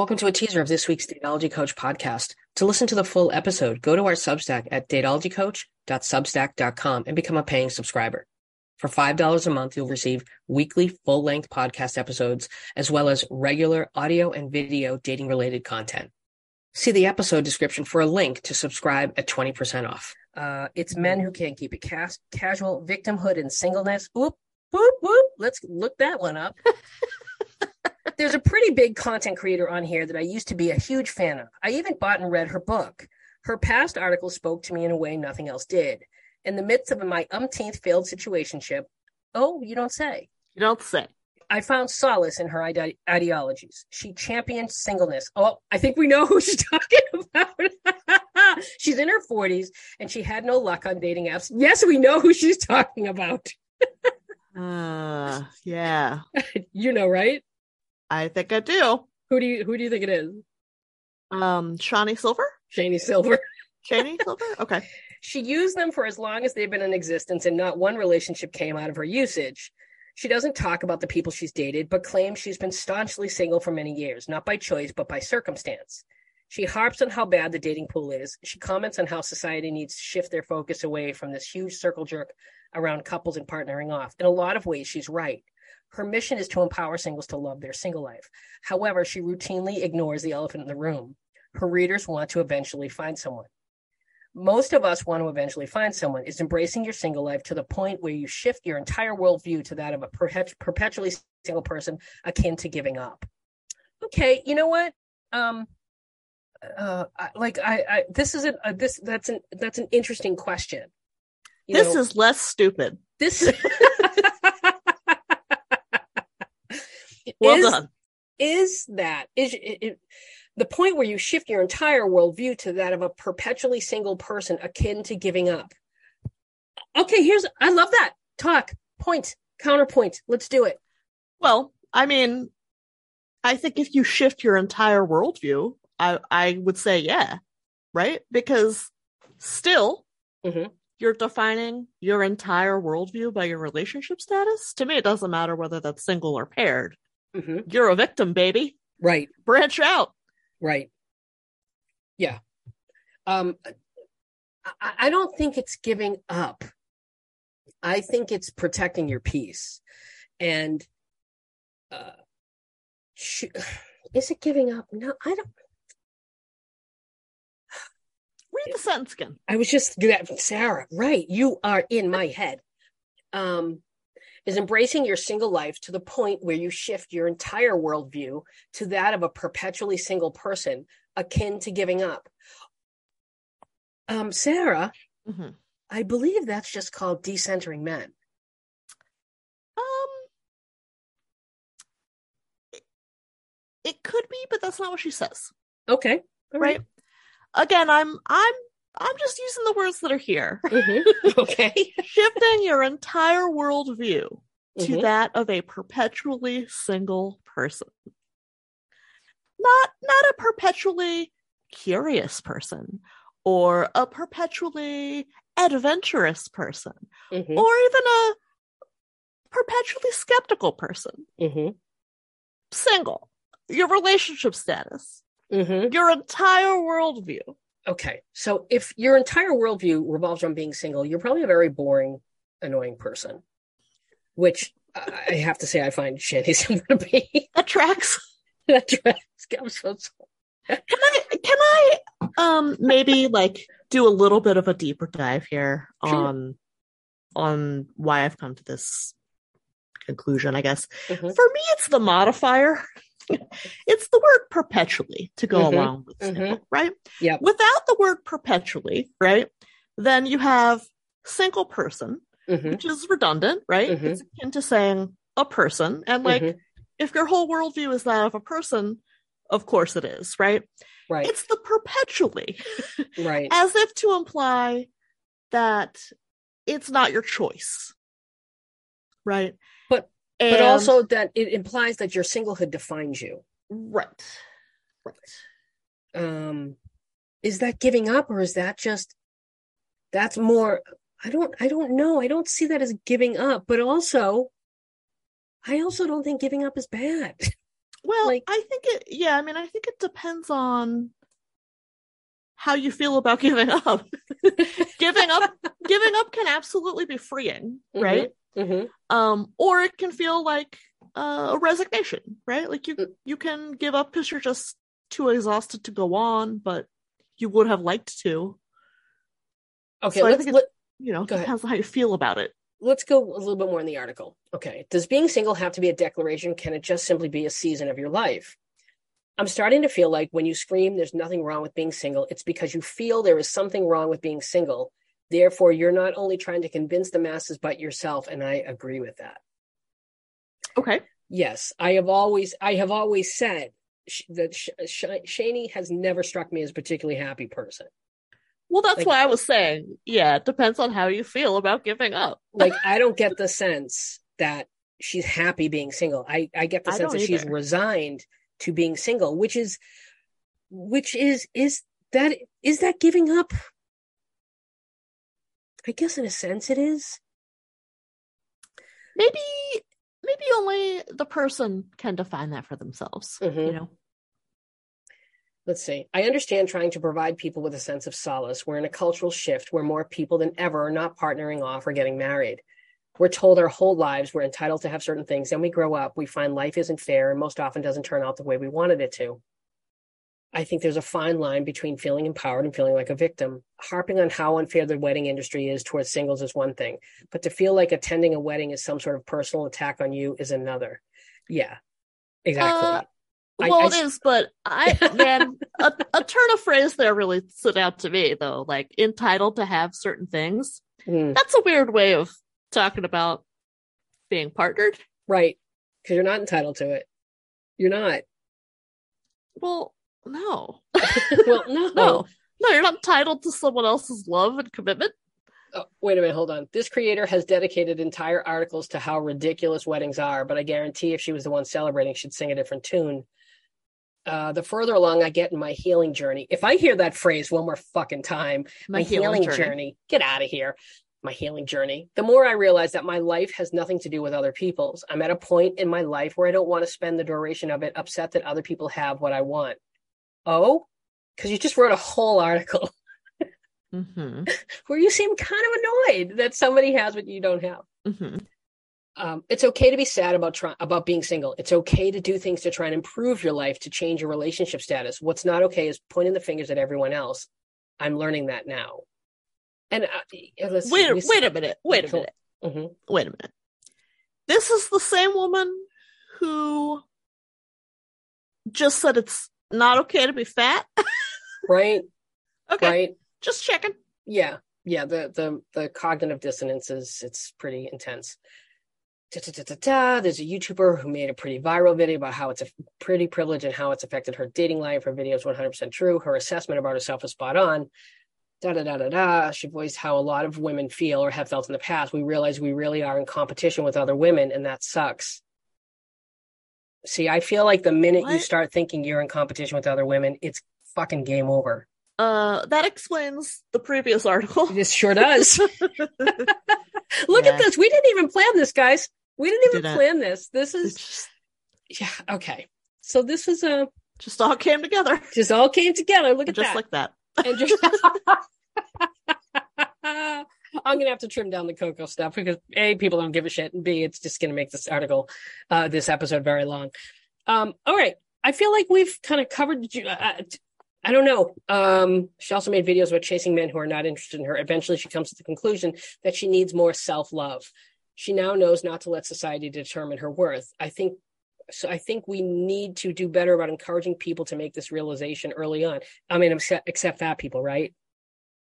Welcome to a teaser of this week's Dateology Coach podcast. To listen to the full episode, go to our Substack at dateologycoach.substack.com and become a paying subscriber. For $5 a month, you'll receive weekly full length podcast episodes, as well as regular audio and video dating related content. See the episode description for a link to subscribe at 20% off. Uh, it's men who can't keep it cas- casual, victimhood, and singleness. Whoop, whoop, whoop. Let's look that one up. There's a pretty big content creator on here that I used to be a huge fan of. I even bought and read her book. Her past articles spoke to me in a way nothing else did. In the midst of my umpteenth failed situationship, oh, you don't say. You don't say. I found solace in her ide- ideologies. She championed singleness. Oh, I think we know who she's talking about. she's in her 40s and she had no luck on dating apps. Yes, we know who she's talking about. uh, yeah. you know, right? I think I do. Who do you who do you think it is? Um, Shani Silver? Shani Silver. Shani Silver? Okay. She used them for as long as they've been in existence, and not one relationship came out of her usage. She doesn't talk about the people she's dated, but claims she's been staunchly single for many years, not by choice, but by circumstance. She harps on how bad the dating pool is. She comments on how society needs to shift their focus away from this huge circle jerk around couples and partnering off. In a lot of ways, she's right. Her mission is to empower singles to love their single life. However, she routinely ignores the elephant in the room. Her readers want to eventually find someone. Most of us want to eventually find someone is embracing your single life to the point where you shift your entire worldview to that of a perpetually single person akin to giving up. Okay, you know what? Um, uh, I, like I, I, this is a, a this that's an that's an interesting question. You this know, is less stupid. This well is, done. Is that is it, it, the point where you shift your entire worldview to that of a perpetually single person akin to giving up? Okay, here's I love that talk point counterpoint. Let's do it. Well, I mean, I think if you shift your entire worldview, I I would say yeah, right? Because still, mm-hmm. you're defining your entire worldview by your relationship status. To me, it doesn't matter whether that's single or paired. Mm-hmm. You're a victim, baby. Right. Branch out. Right. Yeah. Um, I, I don't think it's giving up. I think it's protecting your peace. And uh, sh- is it giving up? No, I don't. Read the sentence again. I was just that with Sarah, right? You are in my head. Um, is embracing your single life to the point where you shift your entire worldview to that of a perpetually single person, akin to giving up. Um, Sarah, mm-hmm. I believe that's just called decentering men. Um, it, could be, but that's not what she says. Okay, All right. right. Again, I'm I'm I'm just using the words that are here. Mm-hmm. Okay. Shifting your entire worldview to mm-hmm. that of a perpetually single person. Not not a perpetually curious person or a perpetually adventurous person mm-hmm. or even a perpetually skeptical person. Mm-hmm. Single. Your relationship status. Mm-hmm. Your entire worldview okay, so if your entire worldview revolves on being single, you're probably a very boring, annoying person, which I have to say I find Shani Silver to be. That tracks. that tracks. I'm so sorry. Can I can I um maybe like do a little bit of a deeper dive here sure. on on why I've come to this conclusion, I guess. Mm-hmm. For me it's the modifier it's the word perpetually to go Mhm, along with mhm. single, right? Yep. Without the word perpetually, right? Then you have single person, Mhm. which is redundant, right? Mhm. It's akin to saying a person. And like, Mhm. if your whole worldview is that of a person, of course it is, right? Right. It's the perpetually, right. as if to imply that it's not your choice, right? But- and, but also that it implies that your singlehood defines you. right, right. Um, is that giving up or is that just that's more I don't I don't know. I don't see that as giving up, but also I also don't think giving up is bad. Well, Like- I think it. Yeah, I mean, I think it depends on how you feel about giving up. giving up, giving up can absolutely be freeing, Mhm. right? Hmm Um, or it can feel like uh, a resignation, right? Like you, Mm. you can give up because you're just too exhausted to go on, but you would have liked to. Okay, So I think let, You know, depends on how you feel about it. let's go a little bit more in the article. Okay. Does being single have to be a declaration? Can it just simply be a season of your life? I'm starting to feel like when you scream there's nothing wrong with being single, it's because you feel there is something wrong with being single. Therefore, you're not only trying to convince the masses, but yourself. And I agree with that. Okay. Yes, I have always, I have always said sh- that sh- sh- Shani has never struck me as a particularly happy person. Well, that's Like- why I was saying, yeah, it depends on how you feel about giving up. like I don't get the sense that she's happy being single. I I get the I sense that she's resigned to being single, which is which is is that is that giving up? I guess in a sense it is. Maybe, maybe only the person can define that for themselves. You Mhm. know, Let's see. I understand trying to provide people with a sense of solace. We're in a cultural shift where more people than ever are not partnering off or getting married. We're told our whole lives we're entitled to have certain things. Then we grow up, we find life isn't fair and most often doesn't turn out the way we wanted it to. I think there's a fine line between feeling empowered and feeling like a victim. Harping on how unfair the wedding industry is towards singles is one thing, but to feel like attending a wedding is some sort of personal attack on you is another. Yeah, exactly. Uh, I- well, I it is, but I man, a, a turn of phrase there really stood out to me though. Like entitled to have certain things. Mm, That's a weird way of talking about being partnered. right. Because you're not entitled to it. You're not. Well, no, well, no. no, no, you're not entitled to someone else's love and commitment. Oh, wait a minute, hold on. This creator has dedicated entire articles to how ridiculous weddings are, but I guarantee if she was the one celebrating, she'd sing a different tune. Uh, the further along I get in my healing journey, if I hear that phrase one more fucking time, My, healing, journey. get out of here. My healing journey. The more I realize that my life has nothing to do with other people's. I'm at a point in my life where I don't want to spend the duration of it upset that other people have what I want. Oh, because you just wrote a whole article hmm where you seem kind of annoyed that somebody has what you don't have. hmm Um, it's okay to be sad about try- about being single. It's okay to do things to try and improve your life to change your relationship status. What's not okay is pointing the fingers at everyone else. I'm learning that now. And uh, let's see, Wait, wait a minute. Wait a minute. Mhm. Wait a minute. This is the same woman who just said it's not okay to be fat. right, Okay, right, just checking. yeah, yeah. The the the cognitive dissonance is it's pretty intense. Da-da-da-da-da. There's a YouTuber who made a pretty viral video about how it's a pretty privilege and how it's affected her dating life. Her video is 100% true. Her assessment about herself is spot on. Da da da da da. She voiced how a lot of women feel or have felt in the past. We realize we really are in competition with other women, and that sucks. See, I feel like the minute you start thinking you're in competition with other women, it's fucking game over. Uh, that explains the previous article. This sure does. Look Yeah. at this. We didn't even plan this, guys. We didn't even Didn't. plan this. This is just, yeah, okay. So this is a just all came together, just all came together. Look at just that. Just like that. and just I'm gonna have to trim down the cocoa stuff because A, people don't give a shit, and B, it's just gonna make this article, uh, this episode very long. Um, all right. I feel like we've kind of covered uh, I don't know. Um, she also made videos about chasing men who are not interested in her. Eventually, she comes to the conclusion that she needs more self love. She now knows not to let society determine her worth. I think so. I think we need to do better about encouraging people to make this realization early on. I mean, except fat people, right?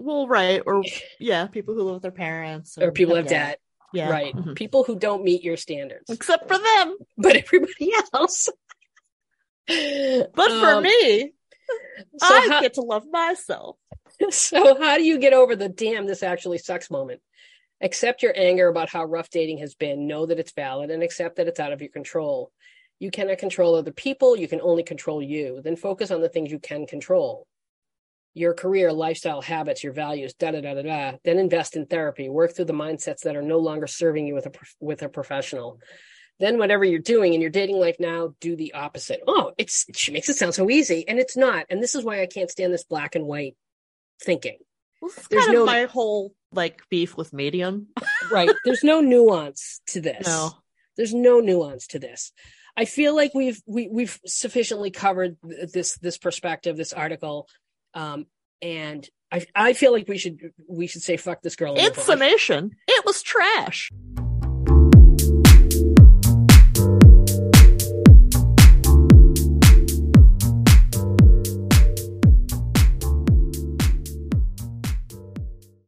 Well, right, or yeah, people who live with their parents, Or and people have debt, Yeah, right? mhm. People who don't meet your standards, Except for them, but everybody else. but for Um, me, so I how- get to love myself. So, how do you get over the damn this actually sucks moment? Accept your anger about how rough dating has been, know that it's valid, and accept that it's out of your control. You cannot control other people, you can only control you. Then focus on the things you can control your career, lifestyle, habits, your values, da da da da da. Then invest in therapy, work through the mindsets that are no longer serving you with a, with a professional. then whatever you're doing in your dating life now, do the opposite. Oh, it's she makes it sound so easy, and it's not. And this is why I can't stand this black and white thinking. Well, There's kind no- of my whole like beef with medium. Right? There's no nuance to this. No. There's no nuance to this. I feel like we've we, we've sufficiently covered this this perspective, this article, um, and I I feel like we should we should say fuck this girl. move summation, it was trash.